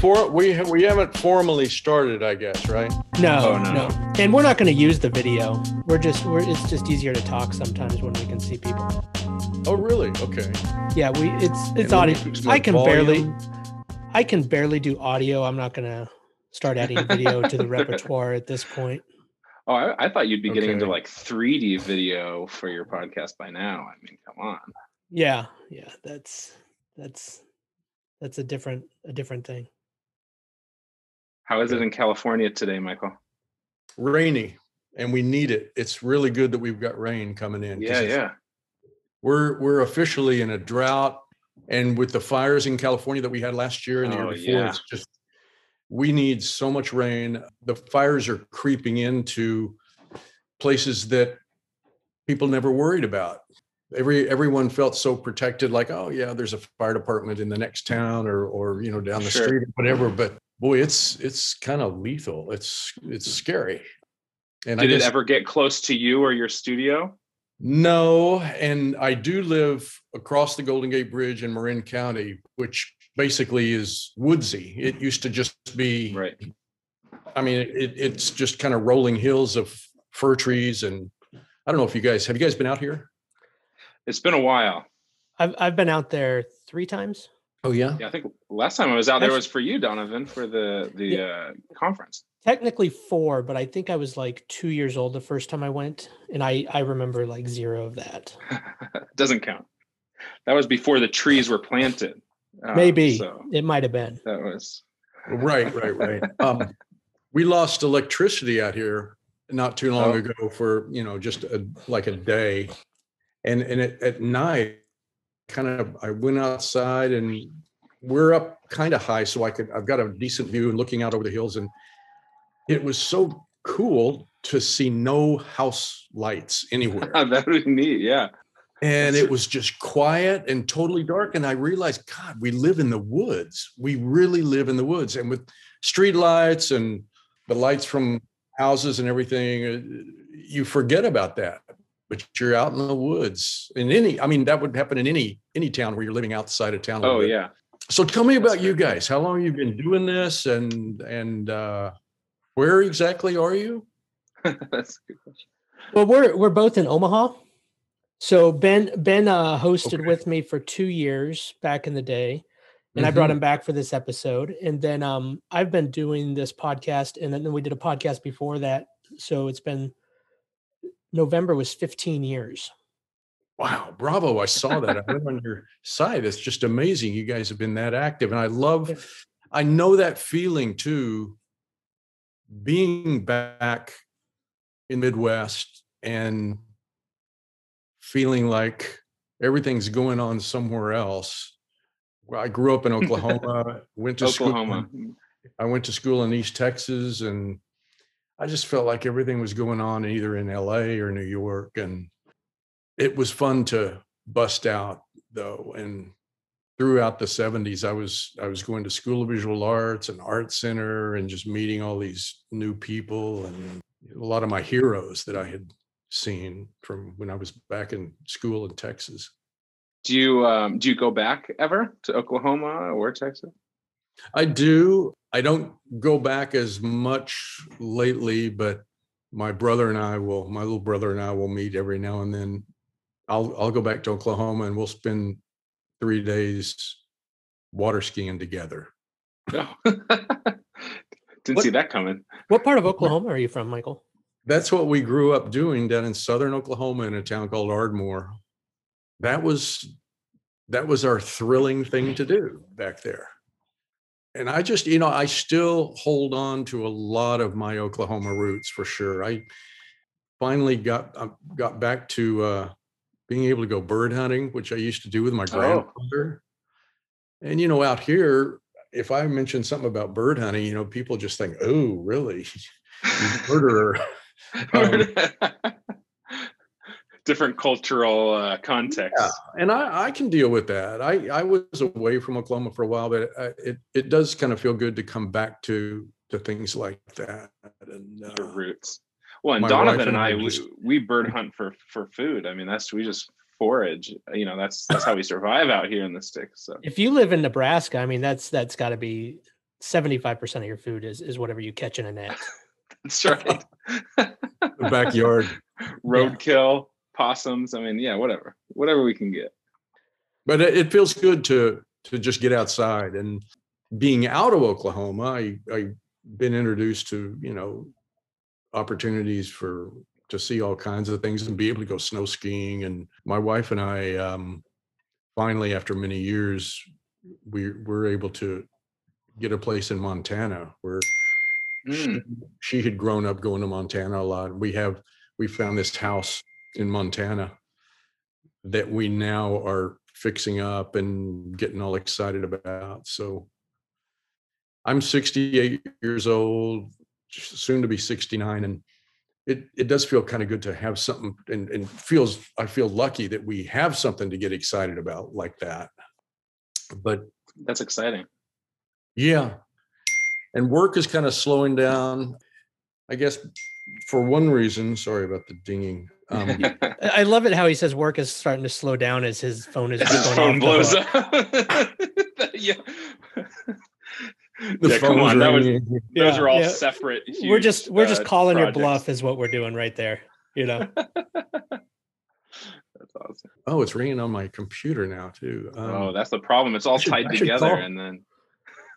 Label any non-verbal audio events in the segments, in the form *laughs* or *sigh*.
for we ha- we haven't formally started, I guess, right? No, Oh, no. no, and we're not going to use the video. We're just we're it's just easier to talk sometimes when we can see people. Oh, really? Okay. Yeah, we it's it's And audio. I like can barely. I can barely do audio. I'm not going to start adding video to the *laughs* repertoire at this point. Oh, I, I thought you'd be getting into like 3D video for your podcast by now. I mean, come on. Yeah, yeah, that's that's that's a different a different thing. How is it in California today, Michael? Rainy, and we need it. It's really good that we've got rain coming in. Yeah, yeah. We're we're officially in a drought, and with the fires in California that we had last year and the Oh, year before, yeah. it's just we need so much rain. The fires are creeping into places that people never worried about. Every everyone felt so protected, like, oh yeah, there's a fire department in the next town or or you know down the Sure. street or whatever. But boy, it's it's kind of lethal. It's it's scary. And Did I it ever get close to you or your studio? no, and I do live across the Golden Gate Bridge in Marin County, which basically is woodsy. It used to just be Right. I mean, it, it's just kind of rolling hills of fir trees. And I don't know if you guys have you guys been out here? It's been a while. I've I've been out there three times. Oh, yeah. Yeah, I think last time I was out there was for you, Donovan, for the the uh, conference. Technically four, but I think I was like two years old the first time I went, and I I remember like zero of that. *laughs* Doesn't count. That was before the trees were planted. Um, Maybe So it might have been. that was Right, right, right. *laughs* Um, we lost electricity out here not too long Oh. ago for, you know, just a, like a day. And, and at, at night, kind of, I went outside and we're up kind of high. So I could, I've got a decent view and looking out over the hills and it was so cool to see no house lights anywhere. *laughs* that be neat. Yeah. and it was just quiet and totally dark and i realized god we live in the woods we really live in the woods and with street lights and the lights from houses and everything uh, you forget about that but you're out in the woods in any i mean that would happen in any any town where you're living outside of town Oh bit. yeah. so tell me That's about you guys how long you've been doing this and and uh where exactly are you *laughs* That's a good question. Well, we're we're both in Omaha. So Ben Ben uh, hosted Okay. with me for two years back in the day, and I brought Mhm. him back for this episode. And then um, I've been doing this podcast, and then we did a podcast before that. So it's been November was 15 years. Wow, bravo. I saw that. I went on your site. It's just amazing. You guys have been that active. And I love, I know that feeling too, being back in Midwest and feeling like everything's going on somewhere else. Well, I grew up in *laughs* Oklahoma, went to Oklahoma. school. I went to school in East Texas and I just felt like everything was going on either in LA or New York. And it was fun to bust out though. And throughout the 70s, I was I was going to School of Visual Arts and Art Center and just meeting all these new people and a lot of my heroes that I had seen from when I was back in school in Texas. Do you um, do you go back ever to Oklahoma or Texas? I do. I don't go back as much lately, but my brother and I will, my little brother and I will meet every now and then. I'll I'll go back to Oklahoma and we'll spend three days water skiing together. No. Oh. *laughs* Didn't What- see that coming. What part of Oklahoma are you from, Michael? That's what we grew up doing down in southern Oklahoma in a town called Ardmore. That was that was our thrilling thing to do back there. And I just, you know, I still hold on to a lot of my Oklahoma roots for sure. I finally got uh, got back to uh, being able to go bird hunting, which I used to do with my Oh. grandfather. And you know, out here, if I mention something about bird hunting, you know, people just think, "Oh, really? *laughs* Murderer." *laughs* *laughs* Um, Different cultural uh, context. Yeah, and I, I can deal with that. I, I was away from Oklahoma for a while, but uh, it it does kind of feel good to come back to to things like that. And Your uh, roots. Well, and Donovan and and I I, we, we bird hunt for for food. I mean, that's we just forage. You know, that's that's how we survive out here in the sticks. So If you live in Nebraska, I mean that's that's got to be 75 percent of your food is is whatever you catch in a net. *laughs* That's right. The backyard. *laughs* Roadkill, possums. I mean, yeah, whatever, whatever we can get. but it, feels good to to just get outside and being out of Oklahoma. I I've been introduced to you know opportunities for to see all kinds of things and be able to go snow skiing. And my wife and I um, finally, after many years, we were able to get a place in Montana where Mm, she had grown up going to Montana a lot. We have we found this house in Montana that we now are fixing up and getting all excited about. So I'm 68 years old, soon to be 69, and it it does feel kind of good to have something and, and feels I feel lucky that we have something to get excited about like that. But that's exciting. yeah. And work is kind of slowing down. I guess for one reason, sorry about the dinging. Um, *laughs* I I love it how he says work is starting to slow down as his phone is His just going phone blows *laughs* up. *laughs* yeah. the yeah, come phone's on. That was those Yeah, are all yeah. separate. We're just we're just uh, calling your bluff is what we're doing right there. You know. That's awesome. Oh, it's ringing on my computer now too. oh, Um, that's the problem. It's all should- tied should together, call. and then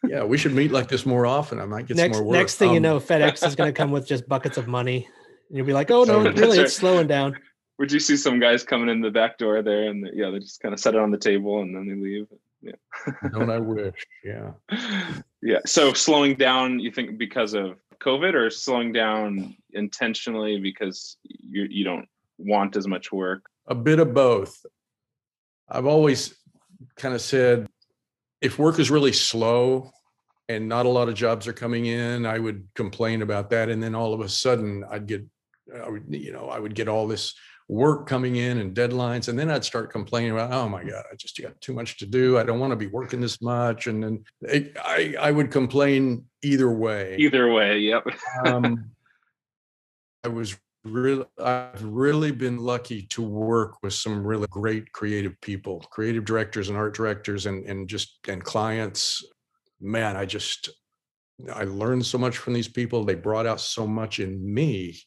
yeah, we should meet like this more often. I might get next some more work. next thing you Um, know, FedEx is going to come with just buckets of money, and you'll be like, "Oh no, *laughs* really? right. It's slowing down." would you see some guys coming in the back door there, and yeah, they just kind of set it on the table and then they leave. Don't I wish? Yeah. *laughs* yeah. So slowing down, you think because of COVID, or slowing down intentionally because you you don't want as much work? A bit of both. I've always kind of said if work is really slow and not a lot of jobs are coming in, I would complain about that. And then all of a sudden I'd get, I would, you know, I would get all this work coming in and deadlines. And then I'd start complaining about, oh my God, I just got too much to do. I don't want to be working this much. And then it, I, I would complain either way. Either way, yep. um, *laughs* I was really, I've really been lucky to work with some really great creative people, creative directors and art directors, and and just and clients. Man, I just I learned so much from these people. They brought out so much in me.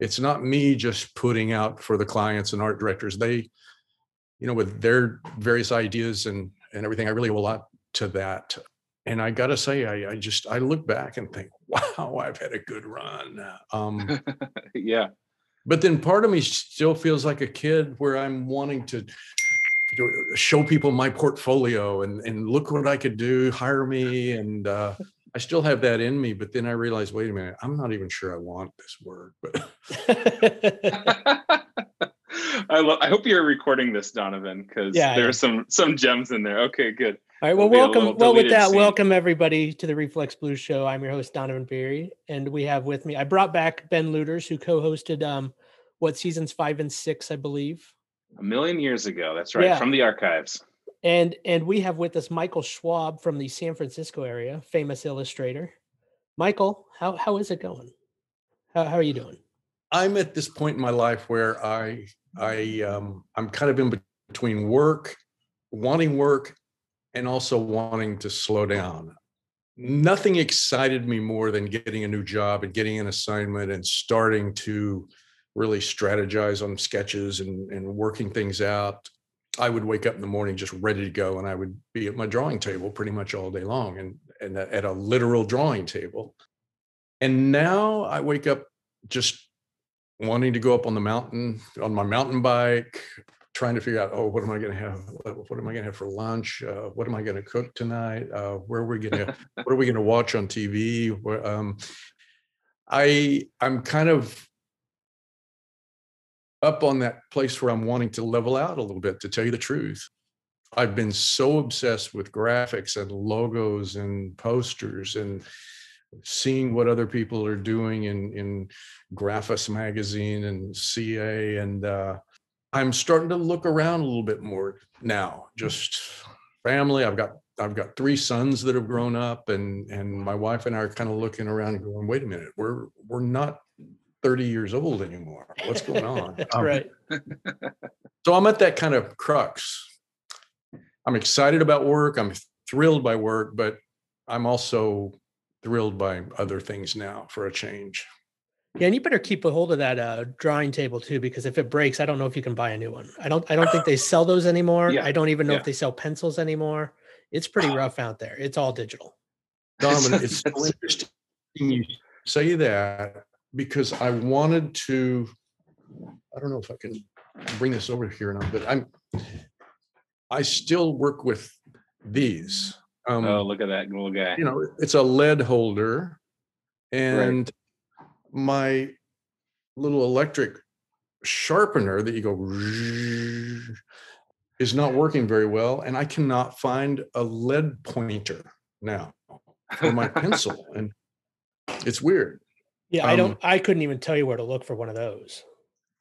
It's not me just putting out for the clients and art directors. They, you know, with their various ideas and and everything, I really owe a lot to that and I gotta say, I, I just I look back and think, *laughs* wow, I've had a good run. Um, *laughs* yeah. but then part of me still feels like a kid where I'm wanting to to show people my portfolio and and look what I could do, hire me, and uh, I still have that in me. But then I realize, wait a minute, I'm not even sure I want this work. But *laughs* I, lo- I hope you're recording this, Donovan, because Yeah, there yeah. are some some gems in there. Okay, good. All right. Well, There'll welcome. Well, with that, scene. welcome everybody to the Reflex Blue Show. I'm your host Donovan Beery, and we have with me. I brought back Ben Lueders, who co-hosted um, what seasons five and six, I believe, A million years ago. That's right. Yeah. From the archives. and and we have with us Michael Schwab from the San Francisco area, famous illustrator. Michael, how how is it going? How how are you doing? I'm at this point in my life where I I um, I'm kind of in between work, wanting work, and also wanting to slow down. Nothing excited me more than getting a new job and getting an assignment and starting to really strategize on sketches and, and working things out. I would wake up in the morning just ready to go, and I would be at my drawing table pretty much all day long, and and at a literal drawing table. And now I wake up just wanting to go up on the mountain on my mountain bike trying to figure out oh what am i going to have? What, what am i going to have for lunch? Uh, what am i going to cook tonight? Uh, where are we going *laughs* to what are we going to watch on tv Where, um, i i'm kind of up on that place where i'm wanting to level out a little bit to tell you the truth. I've been so obsessed with graphics and logos and posters and seeing what other people are doing in in Graphis magazine and CA and uh, I'm starting to look around a little bit more now. Just family. I've got I've got three sons that have grown up and and my wife and I are kind of looking around and going, wait a minute, we're we're not 30 years old anymore. What's going on? *laughs* Right. so I'm at that kind of crux. I'm excited about work. I'm thrilled by work, but I'm also thrilled by other things now for a change. Yeah, and you better keep a hold of that uh, drawing table too, because if it breaks, I don't know if you can buy a new one. I don't. I don't think they *sighs* sell those anymore. Yeah, I don't even know yeah. if they sell pencils anymore. It's pretty rough out there. It's all digital. Donovan, *laughs* it's so interesting you say that because I wanted to. I don't know if I can bring this over here or not, but I'm. I still work with these. Um, oh, look at that little guy. you know, it's a lead holder, and my little electric sharpener that you go is not working very well, and I cannot find a lead pointer now for my pencil, *laughs* and it's weird. Yeah, I don't. Um, I couldn't even tell you where to look for one of those.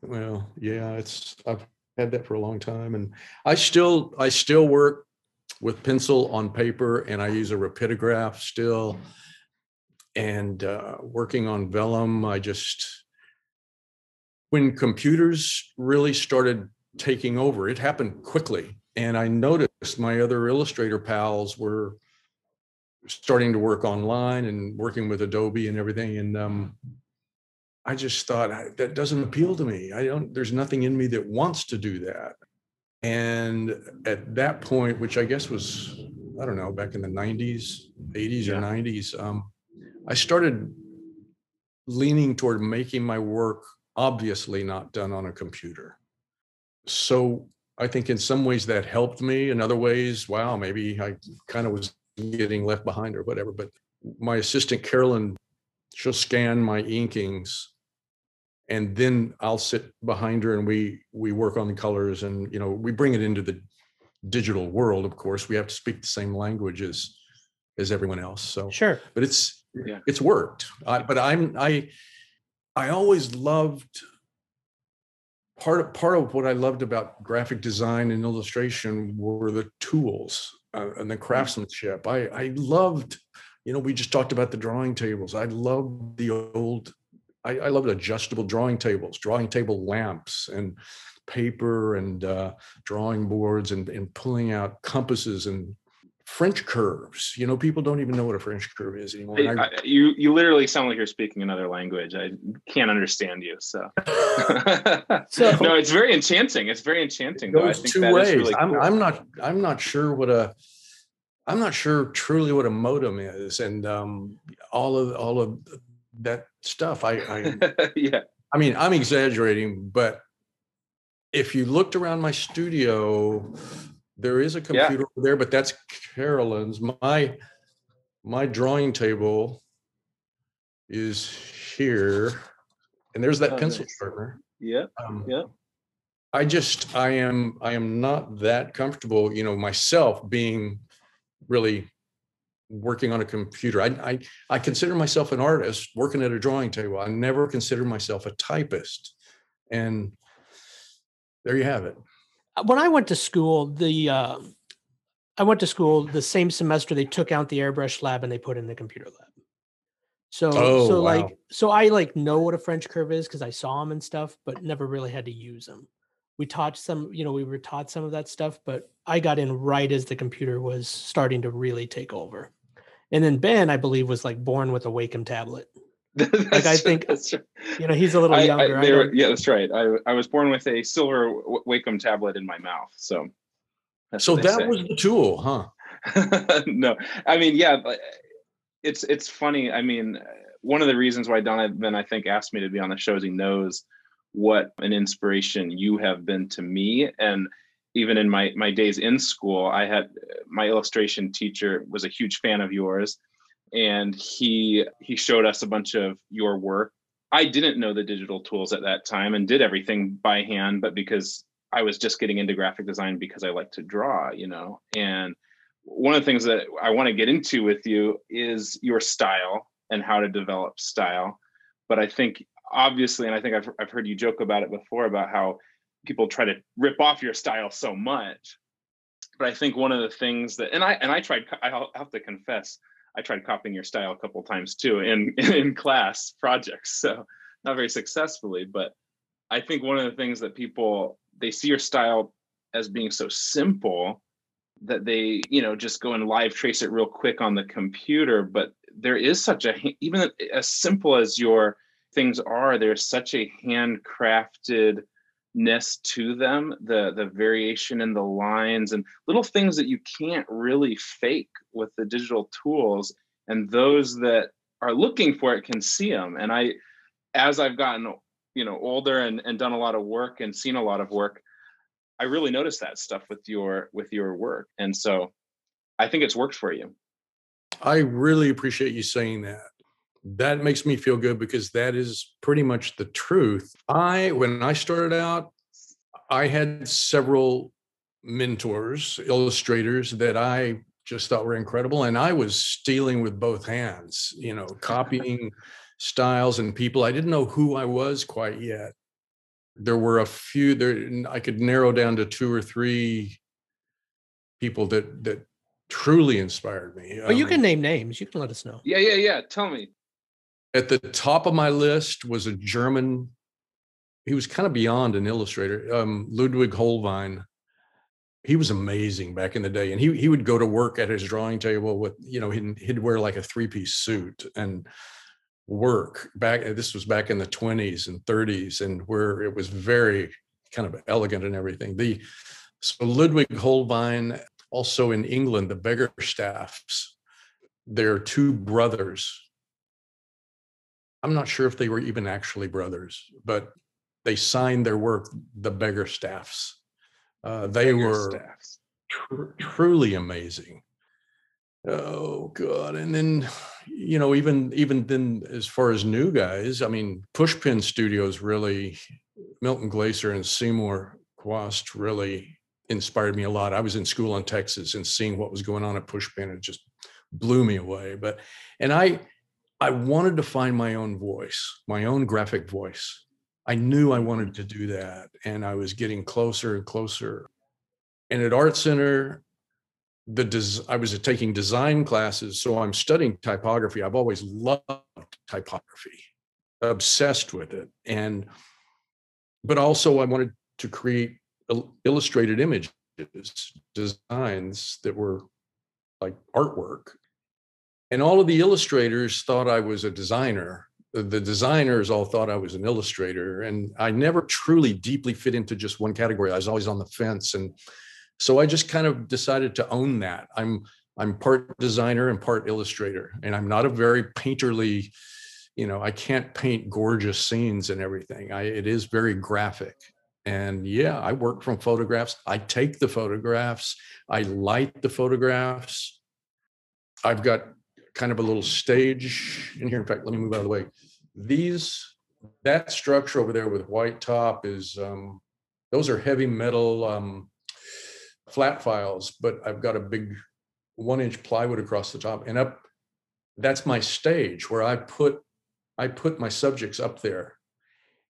Well, yeah, it's I've had that for a long time, and I still I still work with pencil on paper, and I use a rapidograph still. And uh, working on vellum, I just when computers really started taking over, it happened quickly, and I noticed my other illustrator pals were starting to work online and working with Adobe and everything, and um, I just thought that doesn't appeal to me. I don't, there's nothing in me that wants to do that. And at that point, which I guess was, I don't know, back in the 90s, 80s or 90s, um, I started leaning toward making my work obviously not done on a computer. So I think in some ways that helped me. In other ways, wow, maybe I kind of was getting left behind or whatever. But my assistant Carolyn, she'll scan my inkings and then I'll sit behind her and we we work on the colors and you know we bring it into the digital world of course we have to speak the same language as as everyone else so Sure. but it's Yeah. it's worked I, but i'm i i always loved part of part of what i loved about graphic design and illustration were the tools uh, and the craftsmanship i i loved you know we just talked about the drawing tables i loved the old i, I loved adjustable drawing tables drawing table lamps and paper and uh, drawing boards and, and pulling out compasses and French curves. You know, people don't even know what a French curve is anymore. I- I- you you literally sound like you're speaking another language. I can't understand you. So, So- *laughs* *laughs* no, it's very enchanting. It's very enchanting. Though. I goes think two that is ways. really I'm cool. I'm not I'm not sure what a I'm not sure truly what a modem is and um all of all of that stuff. I I *laughs* yeah. I mean I'm exaggerating, but if you looked around my studio, there is a Yeah. computer over there, but that's Carolyn's. My my drawing table is here, and there's that Oh, pencil nice. sharpener. Yeah. Um, Yeah. I just I am I am not that comfortable, you know, myself being really working on a computer. I I I consider myself an artist working at a drawing table. I never consider myself a typist. And there you have it. When I went to school, the uh, I went to school the same semester they took out the airbrush lab and they put in the computer lab. So Oh, so wow. like so I like know what a French curve is because I saw them and stuff, but never really had to use them. We taught some, you know, we were taught some of that stuff, but I got in right as the computer was starting to really take over. And then Ben, I believe, was like born with a Wacom tablet. *laughs* like I think- that's right. You know, he's a little I- I- younger. I they were- yeah, that's right. I, I was born with a silver Wacom tablet in my mouth. So, So that say. was the tool, huh? *laughs* no, I mean, yeah, but it's it's funny. I mean, one of the reasons why Donovan I think asked me to be on the show is he knows what an inspiration you have been to me, and even in my my days in school, I had my illustration teacher was a huge fan of yours, and he he showed us a bunch of your work. I didn't know the digital tools at that time and did everything by hand, but because I was just getting into graphic design because I like to draw, you know, and one of the things that I want to get into with you is your style and how to develop style. But I think obviously, and I think I've I've heard you joke about it before about how people try to rip off your style so much. But I think one of the things that and I and I tried I have to confess I tried copying your style a couple times too in *laughs* in class projects. So not very successfully, but I think one of the things that people they see your style as being so simple that they you know just go and live trace it real quick on the computer but there is such a even as simple as your things are there's such a handcraftedness to them the the variation in the lines and little things that you can't really fake with the digital tools. And those that are looking for it can see them and i as i've gotten you know older and, and done a lot of work and seen a lot of work i really noticed that stuff with your with your work. And so i think it's worked for you. I really appreciate you saying that that makes me feel good because that is pretty much the truth i when i started out i had several mentors illustrators that i just thought were incredible and i was stealing with both hands you know *laughs* copying styles and people. I didn't know who I was quite yet. There were a few there I could narrow down to two or three people that that truly inspired me. Oh, um, you can name names. You can let us know. Yeah, yeah, yeah. Tell me. At the top of my list was a German. He was kind of beyond an illustrator, um, Ludwig Hohlwein. He was amazing back in the day, and he he would go to work at his drawing table with you know he'd, he'd wear like a three piece suit and work back this was back in the 20s and 30s and where it was very kind of elegant and everything the so ludwig hohlwein also in england the Beggarstaffs they're two brothers i'm not sure if they were even actually brothers but they signed their work the Beggarstaffs uh, they beggar were staffs. Tr- truly amazing Oh god. And then you know, even even then as far as new guys, I mean, Pushpin Studios really Milton Glaser and Seymour Chwast really inspired me a lot. I was in school in Texas and seeing what was going on at Pushpin, it just blew me away. But and I I wanted to find my own voice, my own graphic voice. I knew I wanted mm. to do that. And I was getting closer and closer. And at Art Center, the des- I was taking design classes, so I'm studying typography. I've always loved typography, obsessed with it, and but also I wanted to create illustrated images, designs that were like artwork. And all of the illustrators thought I was a designer. The designers all thought I was an illustrator, and I never truly deeply fit into just one category. I was always on the fence and so I just kind of decided to own that. I'm I'm part designer and part illustrator, and I'm not a very painterly, you know, I can't paint gorgeous scenes and everything. I it is very graphic. And yeah, I work from photographs. I take the photographs. I light the photographs. I've got kind of a little stage in here. In fact, let me move out of the way. These that structure over there with white top is um, those are heavy metal um, flat files, but I've got a big one inch plywood across the top and up. That's my stage where I put I put my subjects up there.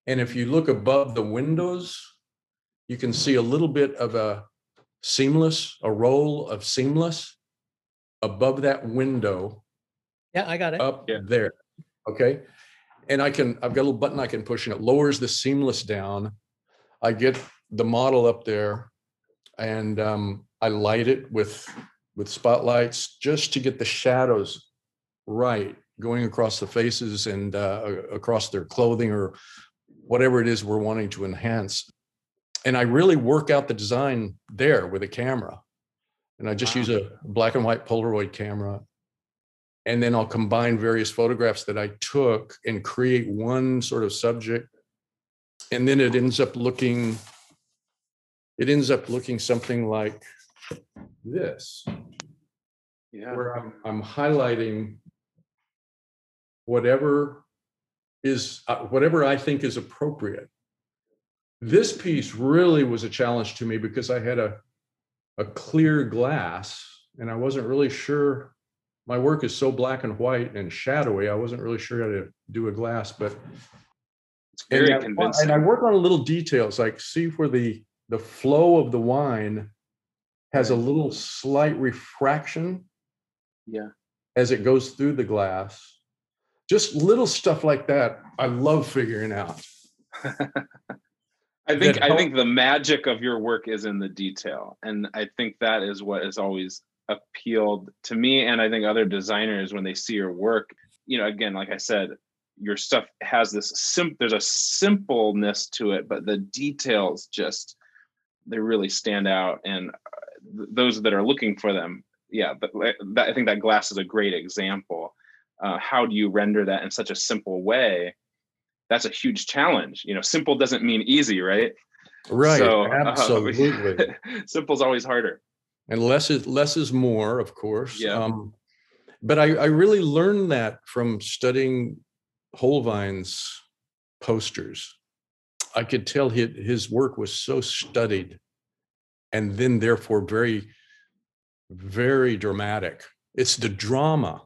And if you look above the windows, you can see a little bit of a seamless, a roll of seamless above that window. Yeah, I got it. Up yeah. there. Okay. And I can, I've got a little button I can push and it lowers the seamless down. I get the model up there and um, I light it with with spotlights just to get the shadows right going across the faces and uh, across their clothing or whatever it is we're wanting to enhance. And I really work out the design there with a camera. And I just wow. use a black and white Polaroid camera. And then I'll combine various photographs that I took and create one sort of subject. And then it ends up looking it ends up looking something like this. Yeah. Where I'm, I'm highlighting whatever is uh, whatever I think is appropriate. This piece really was a challenge to me because I had a a clear glass and I wasn't really sure my work is so black and white and shadowy. I wasn't really sure how to do a glass, but it's very and convincing. I, and I work on little details like see where the the flow of the wine has a little slight refraction yeah as it goes through the glass just little stuff like that i love figuring out *laughs* I think I think the magic of your work is in the detail, and I think that is what is always appealed to me, and I think other designers when they see your work. You know, again, like I said, your stuff has this sim. There's a simpleness to it, but the details just they really stand out, and uh, th- those that are looking for them, yeah. But that, I think that glass is a great example. Uh, how do you render that in such a simple way? that's a huge challenge. You know, simple doesn't mean easy, right? Right. So, uh, *laughs* absolutely. *laughs* simple's always harder. And less is less is more, of course. Yeah. Um, but I, I really learned that from studying Hohlwein's posters. I could tell his, his work was so studied and then therefore very, very dramatic. It's the drama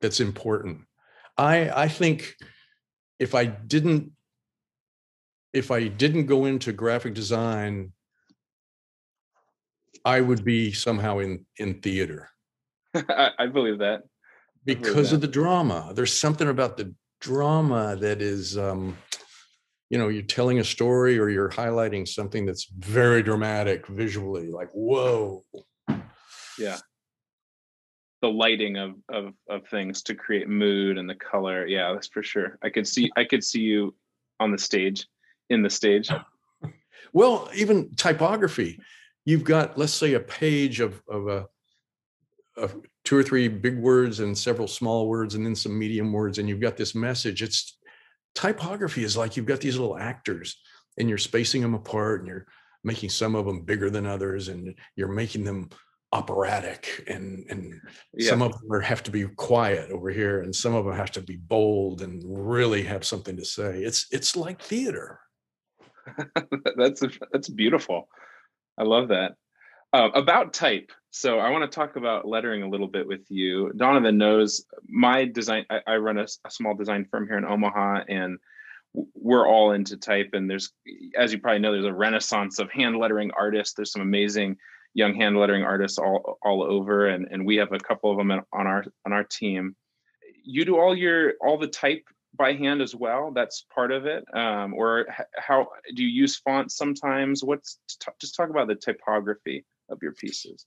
that's important. I I think if I didn't if I didn't go into graphic design I would be somehow in in theater I, *laughs* I believe that. believe because that. of the drama. There's something about the drama that is, um, you know, you're telling a story or you're highlighting something that's very dramatic visually, like whoa. Yeah. The lighting of of of things to create mood and the color. Yeah, that's for sure. I could see I could see you on the stage, in the stage. *laughs* Well, even typography. You've got, let's say, a page of of a of two or three big words and several small words and then some medium words, and you've got this message. It's typography is like you've got these little actors and you're spacing them apart and you're making some of them bigger than others and you're making them operatic and and Yeah. some of them are, have to be quiet over here and some of them have to be bold and really have something to say it's it's like theater *laughs* that's that's beautiful. I love that. Uh, about type. So I want to talk about lettering a little bit with you. Donovan knows my design. I, I run a small design firm here in Omaha, and we're all into type. And there's, as you probably know, there's a renaissance of hand lettering artists. There's some amazing young hand lettering artists all all over, and and we have a couple of them on our on our team. You do all your all the type by hand as well that's part of it um, or how do you use fonts sometimes? What's just talk about the typography of your pieces.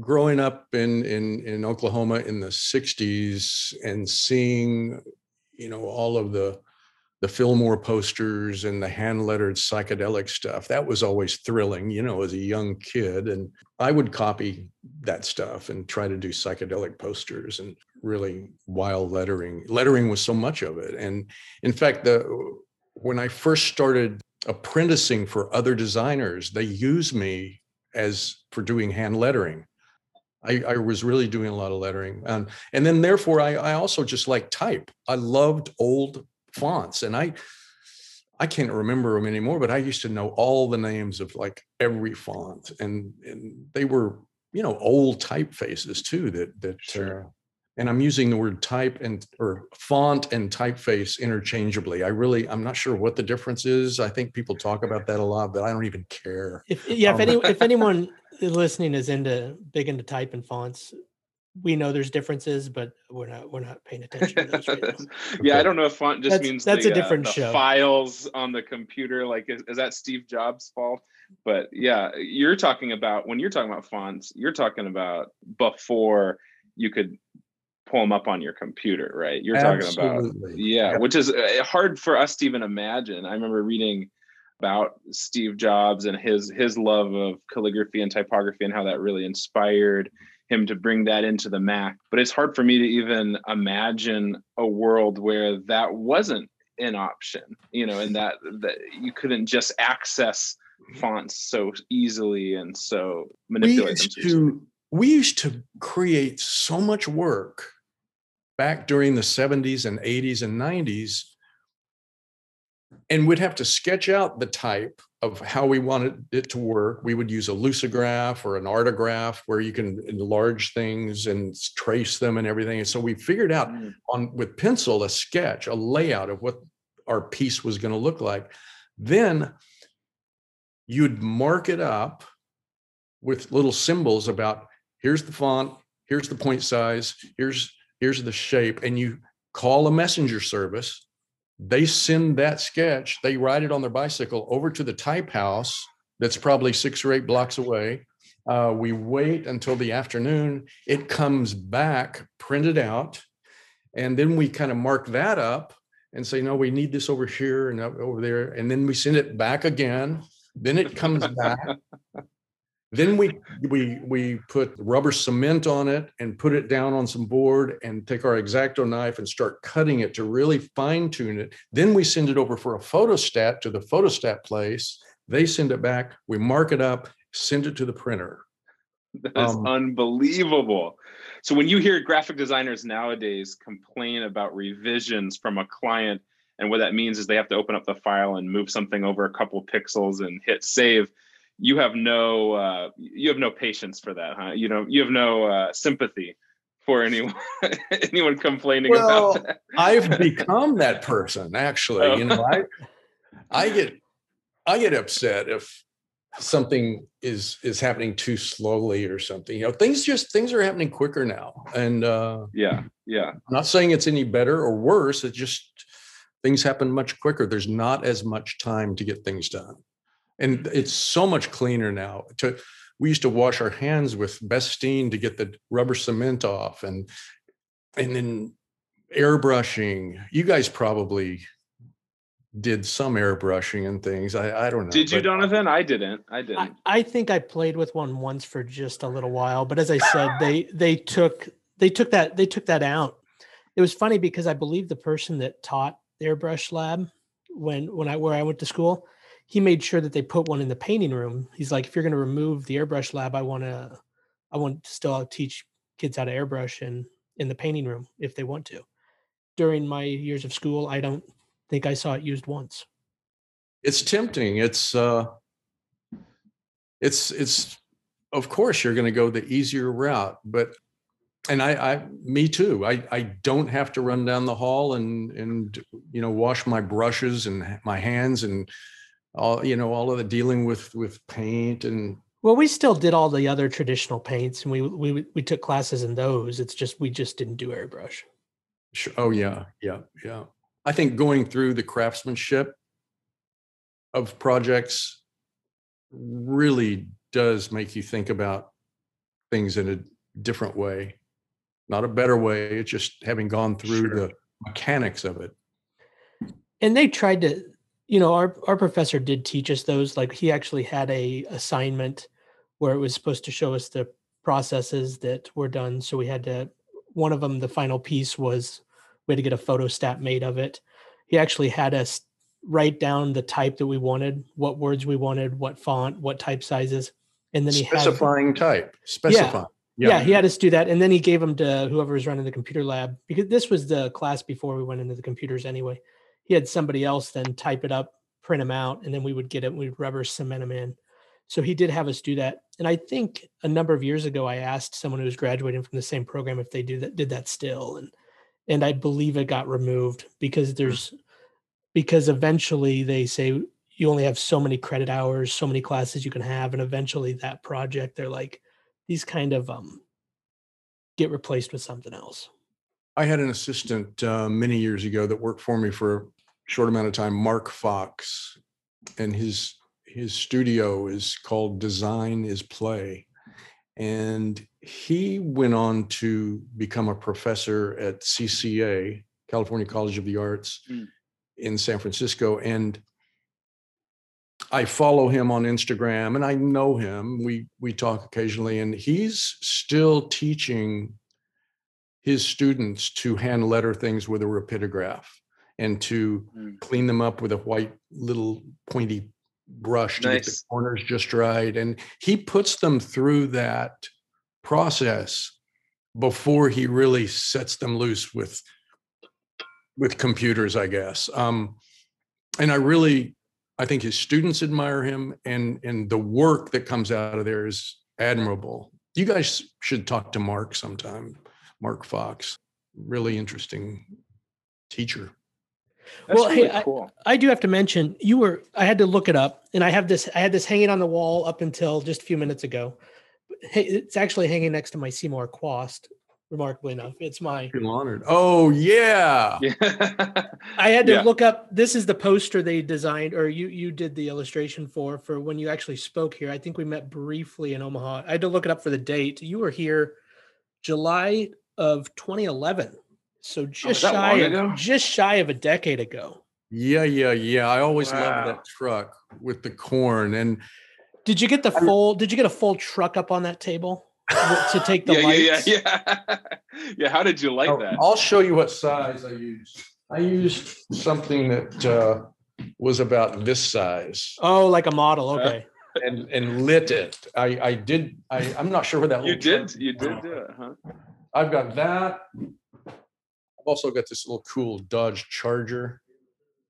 Growing up in in in Oklahoma in the 60s and seeing you know all of the the Fillmore posters and the hand lettered psychedelic stuff that was always thrilling you know as a young kid and I would copy that stuff and try to do psychedelic posters and really wild lettering lettering was so much of it and in fact the when I first started apprenticing for other designers they used me as for doing hand lettering I, I was really doing a lot of lettering. Um, and then therefore I, I also just like type. I loved old fonts and I I can't remember them anymore, but I used to know all the names of like every font and and they were, you know, old typefaces too that that Sure. uh, and I'm using the word type and or font and typeface interchangeably. I really I'm not sure what the difference is. I think people talk about that a lot, but I don't even care. If yeah, if Um, any if anyone *laughs* listening is into big into type and fonts, we know there's differences, but we're not we're not paying *laughs* attention to those right now. yeah i don't know if font just That's- means that's the, a different uh, the show. files on the computer like is, is that steve jobs fault but yeah you're talking about when you're talking about fonts you're talking about before you could pull them up on your computer right you're talking about Absolutely. yeah, which is uh, hard for us to even imagine i remember reading about steve jobs and his his love of calligraphy and typography and how that really inspired him to bring that into the mac but it's hard for me to even imagine a world where that wasn't an option you know and that that you couldn't just access fonts so easily and so manipulate them used easily. to we used to create so much work back during the 70s and 80s and 90s and we'd have to sketch out the type of how we wanted it to work. We would use a lucograph or an artograph where you can enlarge things and trace them and everything. And so we figured out Mm. on with pencil a sketch a layout of what our piece was going to look like. Then you'd mark it up with little symbols about here's the font here's the point size here's here's the shape and you call a messenger service they send that sketch, they ride it on their bicycle over to the type house that's probably six or eight blocks away. Uh, we wait until the afternoon. It comes back printed out. And then we kind of mark that up and say, no, we need this over here and over there. And then we send it back again. Then it comes back. *laughs* Then we we we put rubber cement on it and put it down on some board and take our X-Acto knife and start cutting it to really fine tune it. Then we send it over for a photostat to the photostat place. They send it back. We mark it up, send it to the printer. That's um, unbelievable. So when you hear graphic designers nowadays complain about revisions from a client, and what that means is they have to open up the file and move something over a couple pixels and hit save you have no uh, you have no patience for that, huh? You know, you have no uh, sympathy for anyone *laughs* anyone complaining well, about that. I've *laughs* become that person actually. Oh. You know, I I get I get upset if something is is happening too slowly or something. You know, things just things are happening quicker now. And uh yeah, yeah. I'm not saying it's any better or worse. It just things happen much quicker. There's not as much time to get things done and it's so much cleaner now to we used to wash our hands with Bestine to get the rubber cement off and and then airbrushing. You guys probably did some airbrushing and things. I i don't know did you donovan? I didn't. I didn't. I, I think i played with one once for just a little while but as i said they they took they took that they took that out. It was funny because i believe the person that taught the airbrush lab when when i where i went to school he made sure that they put one in the painting room. He's like, if you're going to remove the airbrush lab, I want to, I want to still teach kids how to airbrush in in the painting room if they want to. During my years of school, I don't think I saw it used once. It's tempting. It's uh, it's it's of course you're going to go the easier route, but and I, I me too. I I don't have to run down the hall and and you know wash my brushes and my hands and all you know all of the dealing with with paint and well we still did all the other traditional paints and we we we took classes in those. It's just we just didn't do airbrush. Sure. oh yeah. Yeah. Yeah. I think going through the craftsmanship of projects really does make you think about things in a different way. Not a better way it's just having gone through sure. the mechanics of it. And they tried to you know our our professor did teach us those like he actually had a assignment where it was supposed to show us the processes that were done so we had to one of them the final piece was we had to get a photostat made of it he actually had us write down the type that we wanted what words we wanted what font what type sizes and then he specifying had, type specifying yeah. yeah. he had us do that and then he gave them to whoever was running the computer lab because this was the class before we went into the computers anyway he had somebody else then type it up, print them out, and then we would get it. We'd rubber cement them in. So he did have us do that. And I think a number of years ago, I asked someone who was graduating from the same program if they do that, did that still. And, and I believe it got removed because there's, because eventually they say you only have so many credit hours, so many classes you can have. And eventually that project, they're like, these kind of, um, get replaced with something else. I had an assistant uh, many years ago that worked for me for short amount of time, Mark Fox, and his his studio is called Design is Play. And he went on to become a professor at CCA, California College of the Arts mm. in San Francisco. And I follow him on Instagram and I know him. We we talk occasionally, and he's still teaching his students to hand letter things with a rapidograph and to mm. clean them up with a white little pointy brush to nice. get the corners just right. And he puts them through that process before he really sets them loose with with computers, I guess. Um, and I really, I think his students admire him, and and the work that comes out of there is admirable. You guys should talk to Mark sometime. Mark Fox, really interesting teacher. That's well, really hey, cool. I, I, do have to mention you were. I had to look it up, and I have this. I had this hanging on the wall up until just a few minutes ago. Hey, It's actually hanging next to my Seymour Chwast remarkably enough. It's my Feel honored. Oh yeah. Yeah. *laughs* I had to Yeah. look up this is the poster they designed or you you did the illustration for for when you actually spoke here. I think we met briefly in Omaha. I had to look it up for the date. You were here July of 2011. So just Oh, shy of, just shy of a decade ago. Yeah, yeah, yeah. I always loved that truck with the corn. And Did you get the full did you get a full truck up on that table to take the *laughs* yeah, lights? yeah, yeah, *laughs* yeah. yeah. How did you like I'll- that? I'll show you what size I used. I used something that uh, was about this size Oh, like a model. Uh, Okay. and and lit it. I I did. I I'm not sure where that. You little truck- did, you did do it, huh? I've got that. I've also got this little cool Dodge Charger.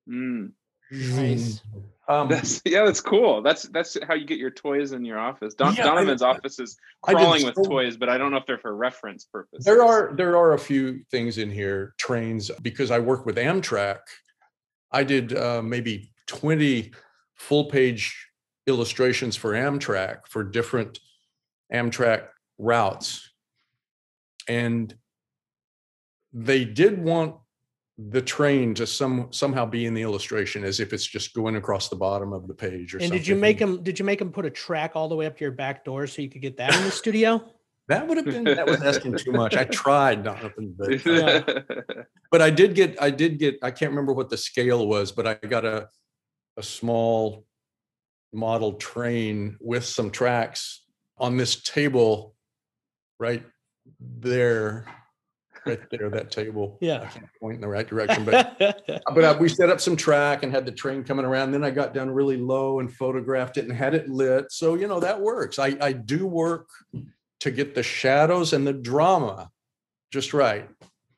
Mm. Nice. Um, That's yeah, that's cool. That's that's how you get your toys in your office. Don, Yeah, I- Donovan's office is crawling with so- toys, but I don't know if they're for reference purposes. There are there are a few things in here, trains, because I work with Amtrak. I did uh, maybe 20 full page illustrations for Amtrak for different Amtrak routes. And they did want the train to some somehow be in the illustration as if it's just going across the bottom of the page or And something. did you make them did you make them put a track all the way up to your back door so you could get that in the studio? That would have been that was asking too much. I tried, Donovan, but *laughs* Yeah. but I did get I did get I can't remember what the scale was, but I got a a small model train with some tracks on this table right there right there that table *laughs* Yeah. I Yeah. can't point in the right direction but *laughs* but uh, we set up some track and had the train coming around then I got down really low and photographed it and had it lit so you know that works I I do work to get the shadows and the drama just right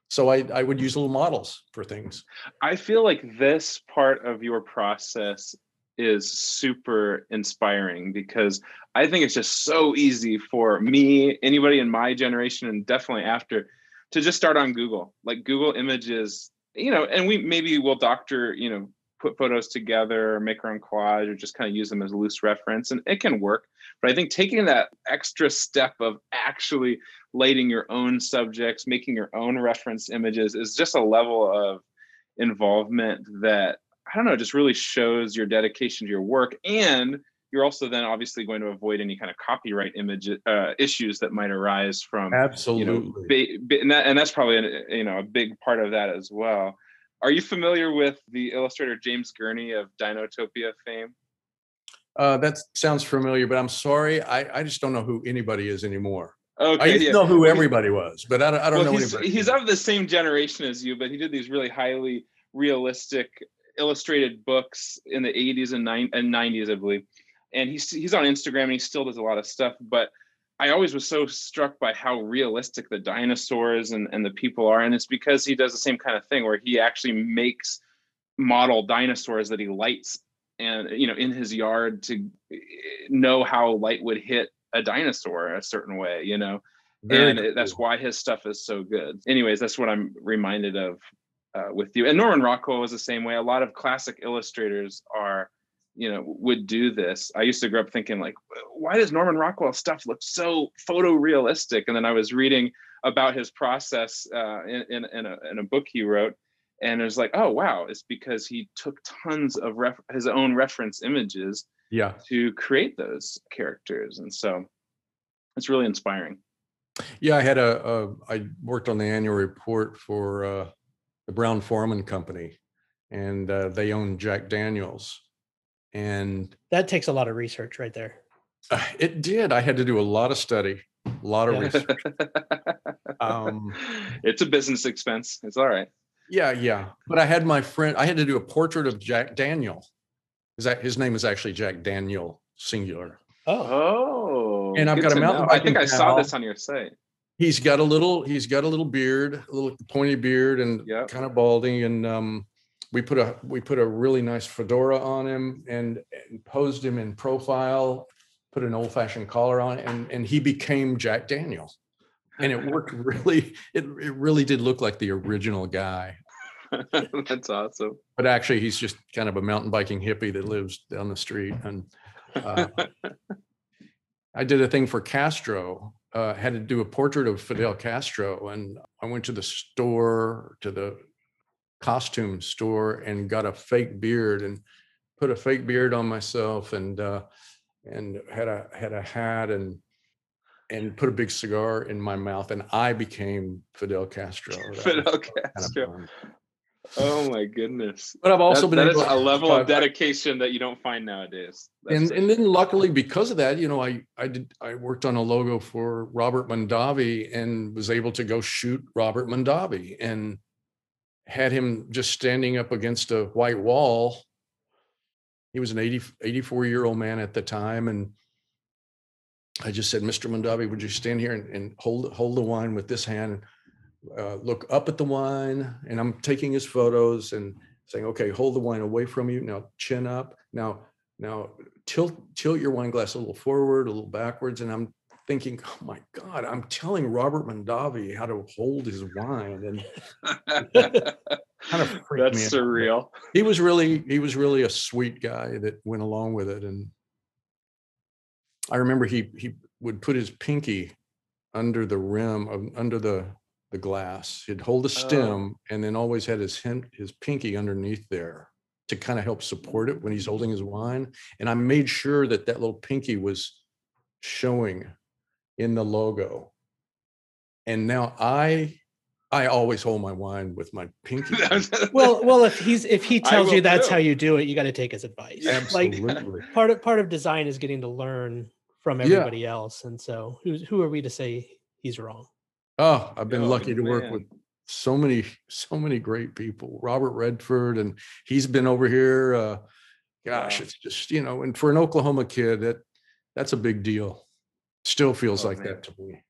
so I, I would use little models for things. I feel like this part of your process is super inspiring because I think it's just so easy for me, anybody in my generation, and definitely after, to just start on Google. Like Google Images, you know, and we maybe will doctor, you know, put photos together or make our own collage or just kind of use them as loose reference, and it can work. But I think taking that extra step of actually lighting your own subjects, making your own reference images is just a level of involvement that I don't know, just really shows your dedication to your work. And you're also then obviously going to avoid any kind of copyright image uh, issues that might arise from you Absolutely. know, ba- ba- and, that, and that's probably an, you know a big part of that as well. Are you familiar with the illustrator James Gurney of Dinotopia fame? uh, that sounds familiar, but I'm sorry. I, I just don't know who anybody is anymore. Okay, I used yeah. to know who everybody was, but I don't, I don't well, know he's, anybody. he's of the same generation as you, but he did these really highly realistic illustrated books in the 80s and, nine, and 90s, I believe. And he's he's on Instagram and he still does a lot of stuff. But I always was so struck by how realistic the dinosaurs and, and the people are. And it's because he does the same kind of thing where he actually makes model dinosaurs that he lights and you know in his yard to eh, know how light would hit a dinosaur a certain way, you know Very and it- that's why his stuff is so good. Anyways, that's what I'm reminded of uh, with you. And Norman Rockwell was the same way. A lot of classic illustrators are, you know, would do this. I used to grow up thinking like, why does Norman Rockwell stuff look so photorealistic? And then I was reading about his process uh, in in, in, a, in a book he wrote. And it was like, oh wow, it's because he took tons of ref- his own reference images Yeah. to create those characters, and so it's really inspiring. Yeah. I had a, a I worked on the annual report for uh, the Brown-Forman Company, and uh, they own Jack Daniels. And That takes a lot of research right there. uh, it did. I had to do a lot of study, a lot of Yeah. research. *laughs* Um, it's a business expense. It's all right. Yeah, yeah. But I had my friend, I had to do a portrait of Jack Daniel. Is that his name is actually Jack Daniel singular. Oh, Oh, And I've got a to mountain know. I think I saw pal. this on your site. He's got a little, he's got a little beard, a little pointy beard and Yep. kind of balding. And um we put a we put a really nice fedora on him and, and posed him in profile, put an old-fashioned collar on and, and he became Jack Daniel. And it *laughs* worked really, it, it really did look like the original guy. *laughs* That's awesome. but actually he's just kind of a mountain biking hippie that lives down the street and uh, *laughs* i did a thing for castro uh, had to do a portrait of Fidel Castro, and I went to the store to the costume store and got a fake beard and put a fake beard on myself and uh, and had a had a hat and and put a big cigar in my mouth and I became Fidel Castro. *laughs* Fidel kind of Castro. Oh my goodness. But I've also That- been that is a level of dedication that you don't find nowadays. That's and and then luckily because of that, you know, I I did I worked on a logo for Robert Mondavi and was able to go shoot Robert Mondavi and had him just standing up against a white wall. He was an 80, 84 year old man at the time. And I just said, Mr. Mondavi, would you stand here and, and hold hold the wine with this hand? Uh, look up at the wine, and I'm taking his photos and saying, okay, hold the wine away from you. Now chin up. Now now tilt tilt your wine glass a little forward, a little backwards, and I'm thinking, oh my God, I'm telling Robert Mondavi how to hold his wine, and *laughs* kind of freaked That's out. surreal. He was really he was really a sweet guy that went along with it, and I remember he he would put his pinky under the rim of under the the glass. He'd hold the oh. stem and then always had his hin- his pinky underneath there to kind of help support it when he's holding his wine. And I made sure that that little pinky was showing in the logo. And now I I always hold my wine with my *laughs* pinky. well, well, if he's if he *laughs* tells you that's too. how you do it, you got to take his advice. *laughs* Like Absolutely. part of part of design is getting to learn from Yeah. everybody else, and so who's who are we to say he's wrong? Oh, I've been Oh, lucky to work with so many, so many great people. Robert Redford, and he's been over here. Uh, gosh, Wow. it's just you know, and for an Oklahoma kid, that that's a big deal. Still feels Oh, like man. that to me.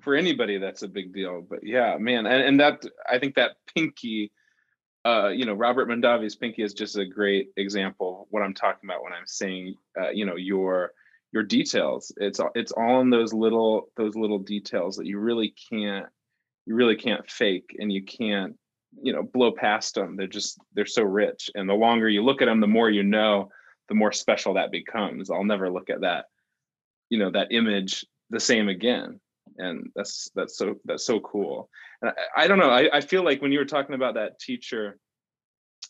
for anybody that's a big deal but yeah man and, and that i think that pinky uh you know robert mondavi's pinky is just a great example of what i'm talking about when i'm saying uh, you know your your details it's all it's all in those little those little details that you really can't you really can't fake and you can't you know blow past them they're just they're so rich and the longer you look at them the more you know the more special that becomes i'll never look at that you know that image the same again. And that's that's so that's so cool. And i, I don't know I, I feel like when you were talking about that teacher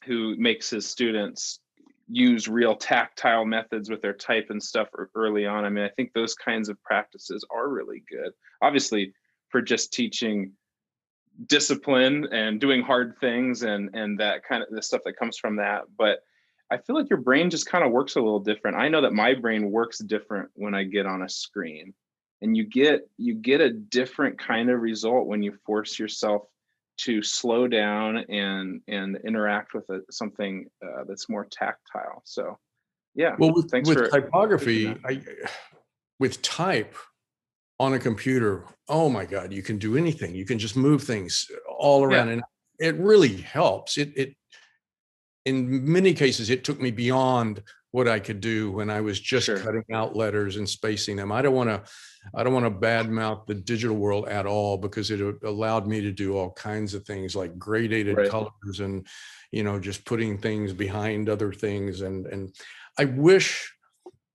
who makes his students use real tactile methods with their type and stuff early on i mean i think those kinds of practices are really good. Obviously for just teaching discipline and doing hard things and and that kind of the stuff that comes from that but i feel like your brain just kind of works a little different i know that my brain works different when i get on a screen and you get you get a different kind of result when you force yourself to slow down and and interact with a, something uh, that's more tactile so yeah Well, with, Thanks with for typography. I with type on a computer, oh my God, you can do anything. You can just move things all Yeah. around, and it really helps. It it in many cases it took me beyond what I could do when I was just Sure. cutting out letters and spacing them. I don't want to I don't want to badmouth the digital world at all because it uh, allowed me to do all kinds of things like gradated Right. colors and you know just putting things behind other things and and I wish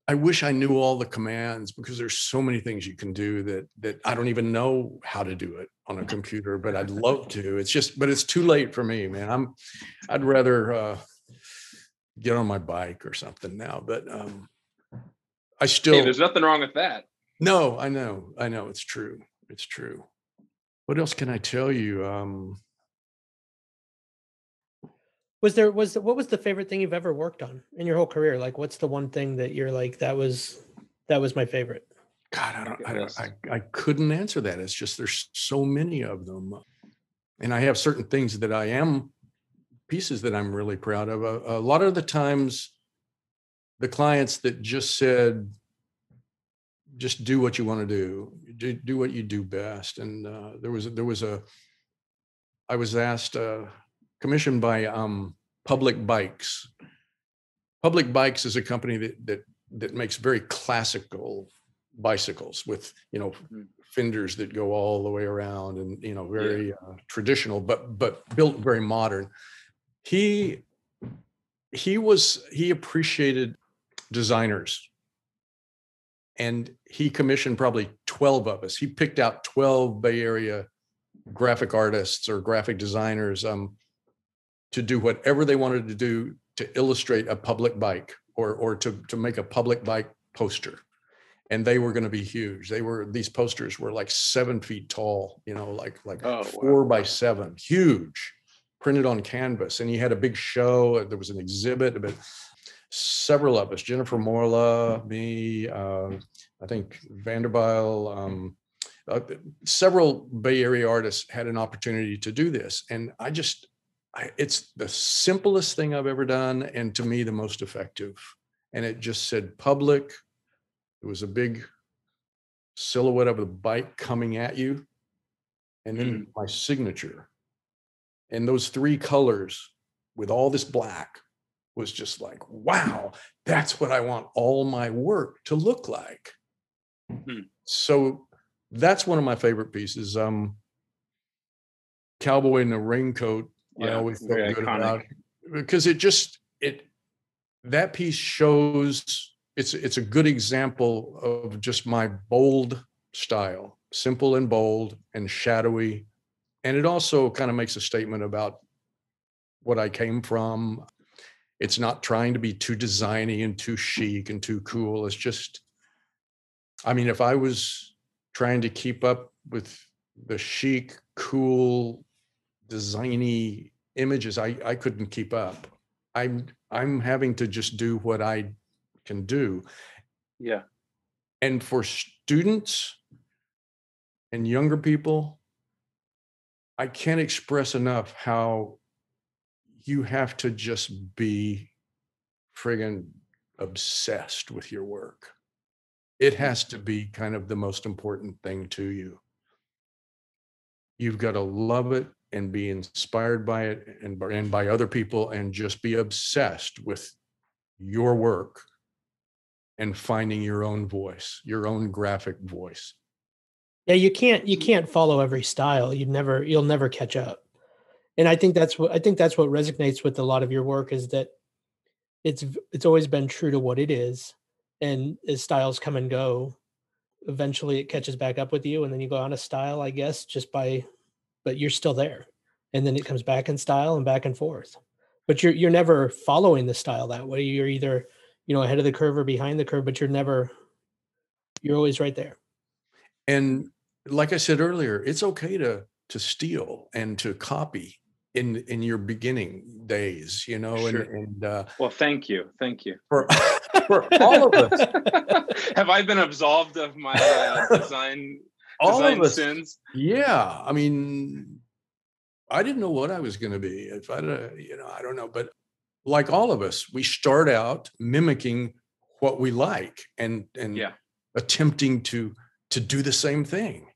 I wish I knew all the commands because there's so many things you can do that that I don't even know how to do it on a *laughs* computer, but I'd love to. It's just, but it's too late for me, man. I'm I'd rather uh get on my bike or something now. But um I still hey there's nothing wrong with that no, I know, I know it's true. It's true. What else can I tell you? Um Was there was what was the favorite thing you've ever worked on in your whole career? Like, what's the one thing that you're like that was that was my favorite? God, I don't, I, don't. I, I couldn't answer that. It's just there's so many of them, and I have certain things that I am pieces that I'm really proud of. A, a lot of the times, the clients that just said, "Just do what you want to do, do, do what you do best," and uh, there was there was a, I was asked, uh, commissioned by um, Public Bikes. Public Bikes is a company that that that makes very classical bicycles with you know Mm. fenders that go all the way around and you know very uh, traditional but but built very modern he he was he appreciated designers and he commissioned probably 12 of us. He picked out 12 Bay Area graphic artists or graphic designers um, to do whatever they wanted to do to illustrate a public bike or or to to make a public bike poster and they were going to be huge they were these posters were like seven feet tall you know like like Oh, four wow. by seven huge printed on canvas and he had a big show uh, there was an exhibit but several of us jennifer morla me uh, i think Vanderbyl um, uh, several bay area artists had an opportunity to do this and i just I, it's the simplest thing i've ever done and to me the most effective and it just said public it was a big silhouette of the bike coming at you and then my signature and those three colors with all this black was just like wow that's what i want all my work to look like Hmm. so that's one of my favorite pieces um cowboy in the raincoat i Yeah, always felt good iconic. about because it just it that piece shows it's it's a good example of just my bold style simple and bold and shadowy. And it also kind of makes a statement about what i came from. It's not trying to be too designy and too chic and too cool. It's just i mean if i was trying to keep up with the chic cool designy images i i couldn't keep up. I'm i'm having to just do what i can do. Yeah. and for students and younger people i can't express enough how you have to just be friggin obsessed with your work. It mm-hmm. has to be kind of the most important thing to you. You've got to love it and be inspired by it and by, and by other people and just be obsessed with your work and finding your own voice your own graphic voice Yeah, you can't you mm-hmm. can't follow every style. You never you'll never catch up. And I think that's what I think that's what resonates with a lot of your work is that it's it's always been true to what it is. And as styles come and go, eventually it catches back up with you and then you go on a style, I guess, just by but you're still there. And then it comes back in style and back and forth. But you're you're never following the style that way. You're either, you know, ahead of the curve or behind the curve, but you're never you're always right there. and like i said earlier it's okay to to steal and to copy in in your beginning days you know and Sure. and uh Well, thank you. Thank you. for *laughs* for all of us Have I been absolved of my uh, design *laughs* all design of us sins? yeah i mean i didn't know what i was going to be if i uh, you know i don't know but like all of us we start out mimicking what we like and and Yeah. attempting to to do the same thing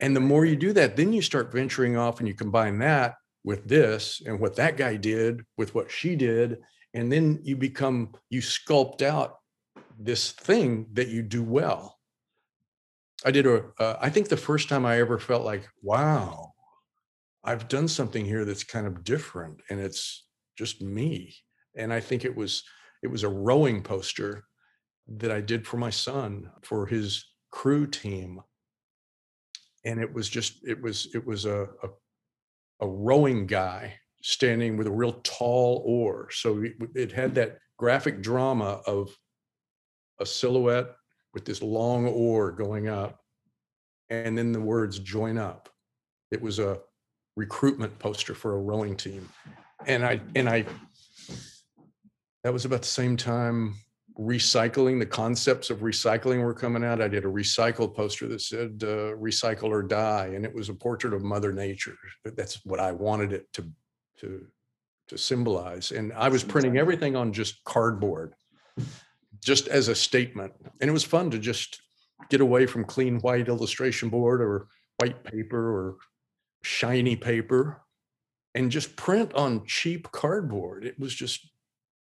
and the more you do that then you start venturing off and you combine that with this and what that guy did with what she did and then you become you sculpt out this thing that you do well i did a. Uh, I think the first time i ever felt like wow i've done something here that's kind of different and it's just me and i think it was it was a rowing poster that i did for my son for his crew team. And it was just it was it was a a, a rowing guy standing with a real tall oar. So it, it had that graphic drama of a silhouette with this long oar going up and then the words join up. It was a recruitment poster for a rowing team and i and i that was about the same time recycling the concepts of recycling were coming out. I did a recycled poster that said uh, recycle or die and it was a portrait of mother nature. That's what i wanted it to to to symbolize. And i was printing everything on just cardboard just as a statement. And it was fun to just get away from clean white illustration board or white paper or shiny paper and just print on cheap cardboard it was just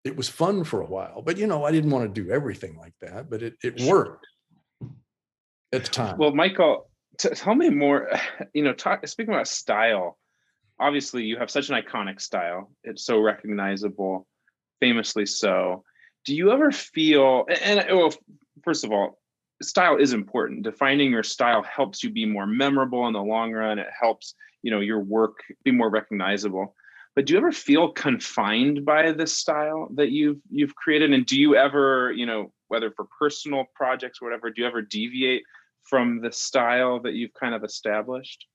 it was fun for a while but you know i didn't want to do everything like that but it, it worked at the time Well, Michael, t- tell me more. *sighs* You know, talk, speaking about style, obviously you have such an iconic style. It's so recognizable, famously so. Do you ever feel? And, and well, first of all, style is important. Defining your style helps you be more memorable in the long run. It helps, you know, your work be more recognizable. But do you ever feel confined by this style that you've you've created? And do you ever, you know, whether for personal projects or whatever, do you ever deviate from the style that you've kind of established?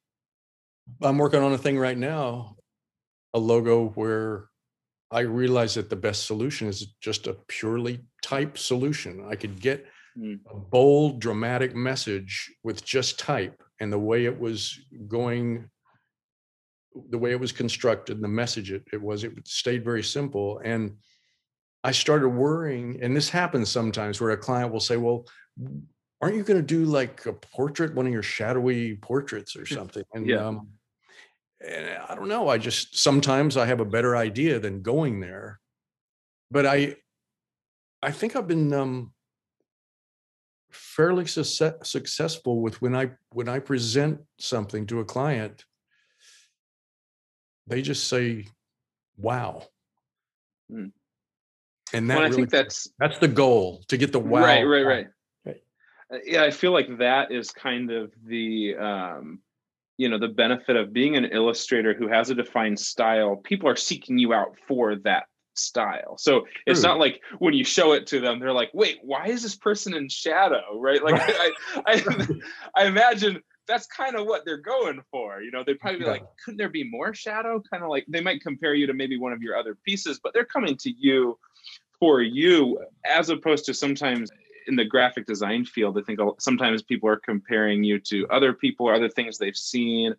I'm working on a thing right now, a logo where I realize that the best solution is just a purely type solution. I could get Mm. a bold, dramatic message with just type and the way it was going, the way it was constructed, the message it, it was, it stayed very simple. And I started worrying, and this happens sometimes where a client will say, Well, aren't you going to do like a portrait, one of your shadowy portraits or something? And Yeah. um, and I don't know. I just sometimes I have a better idea than going there. But I I think I've been um fairly success, successful with when I when I present something to a client, they just say, "Wow." Hmm. And that Well, I really, think that's that's the goal to get the wow. right, right, right. Right. Uh, Yeah, I feel like that is kind of the um, you know the benefit of being an illustrator who has a defined style. People are seeking you out for that style. So it's True. not like when you show it to them, they're like, "Wait, why is this person in shadow?" Right? Like I, I, I imagine that's kind of what they're going for. You know, they'd probably be Yeah. like, "Couldn't there be more shadow?" Kind of like they might compare you to maybe one of your other pieces, but they're coming to you for you as opposed to sometimes in the graphic design field i think sometimes people are comparing you to other people or other things they've seen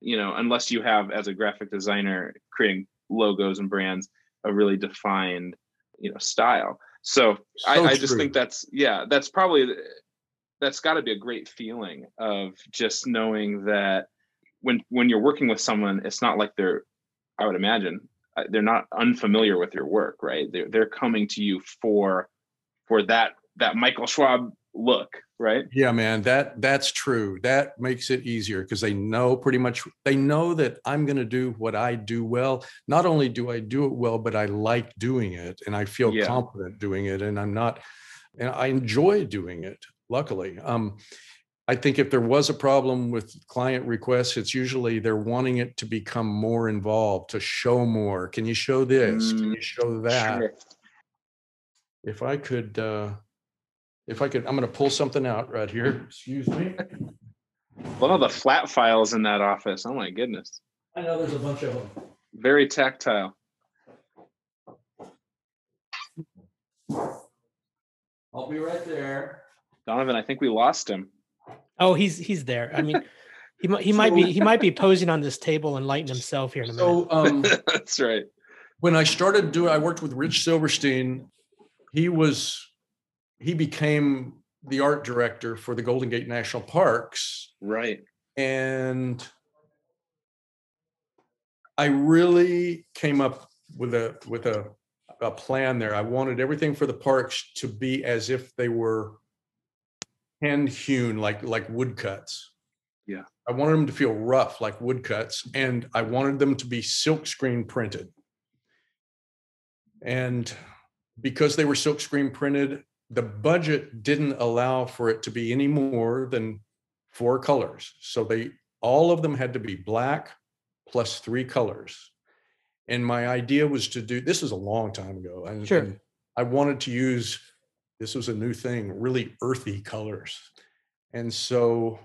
you know unless you have as a graphic designer creating logos and brands a really defined you know style so, I, So I just true. think that's yeah that's probably that's got to be a great feeling of just knowing that when when you're working with someone it's not like they're i would imagine uh, they're not unfamiliar with your work right they're, they're coming to you for for that that michael schwab look right Yeah, man, that that's true. That makes it easier because they know pretty much they know that I'm going to do what I do well. Not only do I do it well, but I like doing it and I feel Yeah. confident doing it and I'm not and I enjoy doing it. Luckily. Um I think if there was a problem with client requests, it's usually they're wanting it to become more involved, to show more. Can you show this? Can Mm, you show that? Sure. If I could uh if I could, I'm going to pull something out right here. Excuse me. Well, all the flat files in that office. Oh my goodness. I know there's a bunch of them. Very tactile. I'll be right there. Donovan, I think we lost him. Oh, he's he's there. I mean, *laughs* he might he might be he might be posing on this table and lighting himself here in a minute. So um, *laughs* That's right. when I started doing, I worked with Rich Silverstein. He was, he became the art director for the Golden Gate National Parks, Right. and I really came up with a with a a plan there. I wanted everything for the parks to be as if they were hand hewn, like like woodcuts. Yeah. I wanted them to feel rough, like woodcuts, and I wanted them to be silk screen printed. And because they were silk screen printed, the budget didn't allow for it to be any more than four colors. So they all of them had to be black plus three colors. And my idea was to do this was a long time ago. And, Sure. and I wanted to use this was a new thing, really earthy colors. And so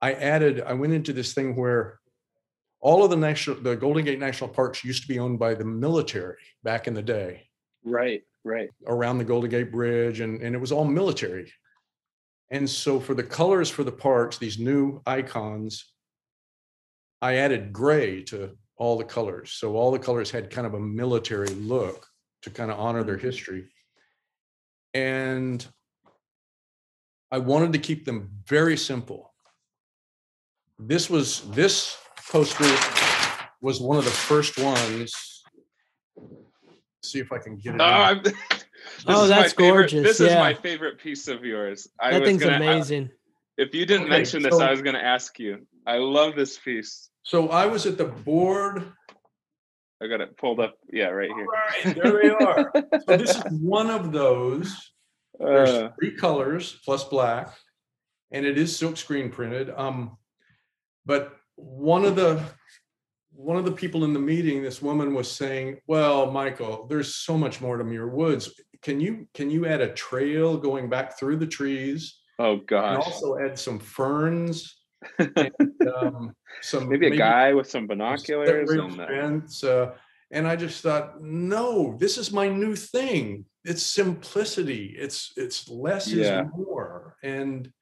I added, I went into this thing where all of the national, the Golden Gate National Parks used to be owned by the military back in the day Right. Right. around the Golden Gate Bridge, and, and it was all military. And so for the colors for the parks, these new icons, I added gray to all the colors. So all the colors had kind of a military look to kind of honor their mm-hmm. history. And I wanted to keep them very simple. This was this poster was one of the first ones. See if I can get it. *laughs* Oh. I'm, this Oh, is my that's favorite- gorgeous, This is my favorite piece of yours. I that was thing's gonna, I- amazing. if you didn't Okay, mention this, so- I was going to ask you. I love this piece. So I was at the board. I got it pulled up. Yeah, right here. Right, there we are. So this is *laughs* one of those. There's Uh, three colors plus black, and it is silk screen printed. Um, but one of the one of the people in the meeting, this woman was saying, "Well, Michael, there's so much more to Muir Woods. Can you can you add a trail going back through the trees, oh God. and also add some ferns, *laughs* and, um, some Maybe a guy with some binoculars and fence, uh, and I just thought, no, this is my new thing. It's simplicity. It's it's less Yeah. is more. And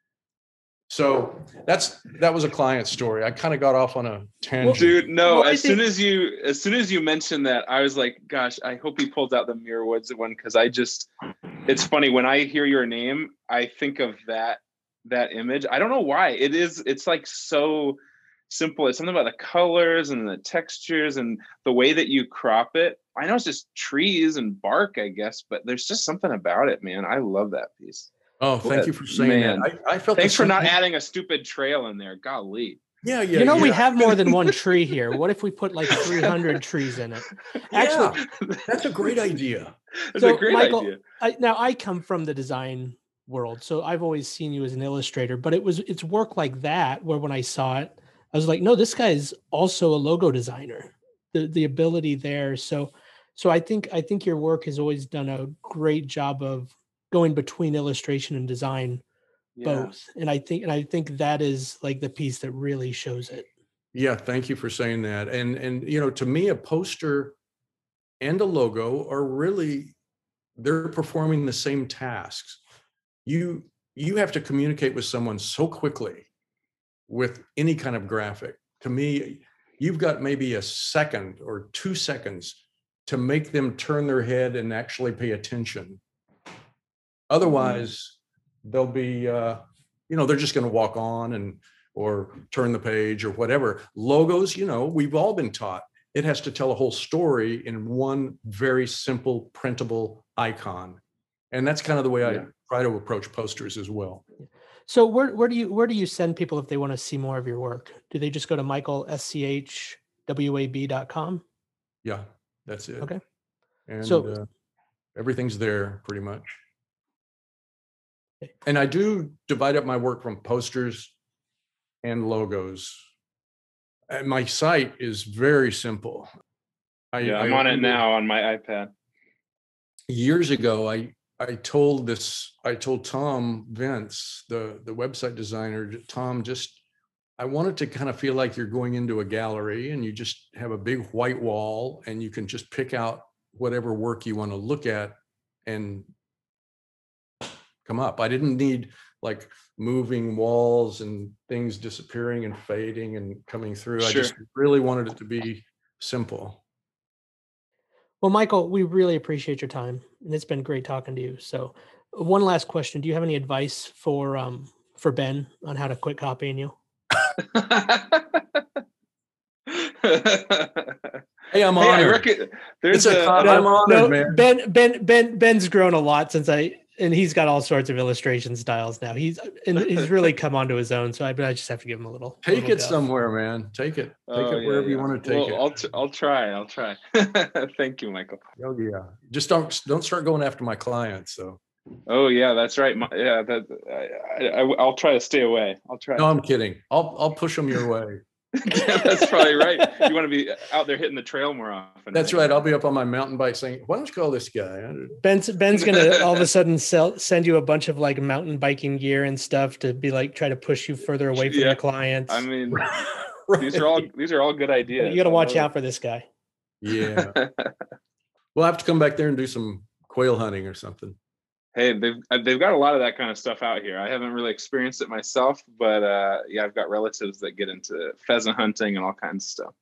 so that's that was a client story. I kind of got off on a tangent. dude no Well, I as soon as you as soon as you mentioned that i was like gosh i hope he pulls out the Muir woods one because i just it's funny when i hear your name i think of that that image. I don't know why. It is it's like so simple. It's something about the colors and the textures and the way that you crop it. I know it's just trees and bark i guess but there's just something about it man. I love that piece oh, thank you for saying Man. that. I, I felt thanks for not adding a stupid trail in there golly Yeah, yeah. you know, we have more than one tree here. What if we put like 300 trees in it? Actually, Yeah, that's a great idea. it's So, a great Michael, idea I, now I come from the design world, so I've always seen you as an illustrator. But it was it's work like that where when I saw it, I was like, no, this guy is also a logo designer. The the ability there. So so I think I think your work has always done a great job of going between illustration and design Yeah. both. And I think and I think that is like the piece that really shows it. Yeah, thank you for saying that. And and you know, to me, a poster and a logo are really they're performing the same tasks. You you have to communicate with someone so quickly with any kind of graphic. To me, you've got maybe a second or two seconds to make them turn their head and actually pay attention. Otherwise, they'll be uh, you know, they're just going to walk on and or turn the page or whatever. Logos, you know, we've all been taught it has to tell a whole story in one very simple printable icon. And that's kind of the way I try to approach posters as well. So where where do you where do you send people if they want to see more of your work? Do they just go to michaelschwab.com? Yeah, that's it. Okay. And So- uh, everything's there pretty much. And I do divide up my work from posters and logos. And my site is very simple. I, Yeah, I I'm on it now on my iPad. years ago i i told this i told tom vince the the website designer tom just i want it to kind of feel like you're going into a gallery and you just have a big white wall and you can just pick out whatever work you want to look at and come up. I didn't need like moving walls and things disappearing and fading and coming through. I just really wanted it to be simple. Well, Michael, we really appreciate your time, and it's been great talking to you. So, one last question: Do you have any advice for um for Ben on how to quit copying you? *laughs* hey i'm Hey, I reckon there's It's a a, con- a- I'm honored, man. Ben Ben Ben Ben's grown a lot since I and he's got all sorts of illustration styles now. He's and he's really *laughs* come onto his own. So I, but I just have to give him a little. a Take little it guff. somewhere, man. Take it. Oh, take Oh, it yeah, wherever you want to take Well, it. I'll t- I'll try. I'll try. *laughs* Thank you, Michael. oh yeah. Just don't don't start going after my clients. So Oh yeah, that's right. My, yeah, that I, I, I'll try to stay away. I'll try. no, I'm kidding. I'll I'll push them your way. *laughs* that's probably right. You want to be uh, out there hitting the trail more often. That's eh? right. I'll be up on my mountain bike saying, "Why don't you call this guy?" Ben's Ben's gonna *laughs* all of a sudden sell send you a bunch of like mountain biking gear and stuff to be like try to push you further away from Yeah, your clients. I mean, *laughs* these are all these are all good ideas. you got to watch out for this guy. Yeah. We'll have to come back there and do some quail hunting or something. Hey they've uh, they've got a lot of that kind of stuff out here i haven't really experienced it myself but uh yeah i've got relatives that get into pheasant hunting and all kinds of stuff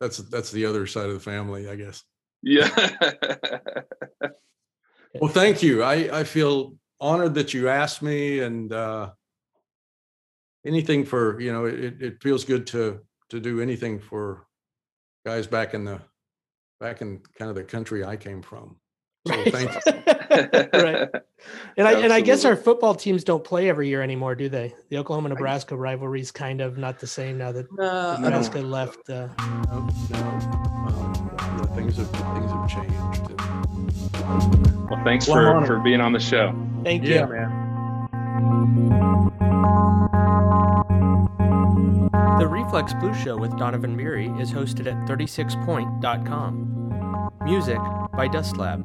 That's that's the other side of the family, I guess. yeah *laughs* Well, thank you. I I feel honored that you asked me, and uh, anything for you know, it it feels good to to do anything for guys back in the back in kind of the country I came from. So Right. thank *laughs* right. And I and I guess our football teams don't play every year anymore, do they? The Oklahoma Nebraska rivalry is kind of not the same now that Uh, I don't- Nebraska left. Uh, No, no. Um, you things have things have changed. Well, thanks Well, for honored. for being on the show. thank Yeah, you. man. The Reflex Blue Show with Donovan Beery is hosted at 36point.com. Music by Dust Lab.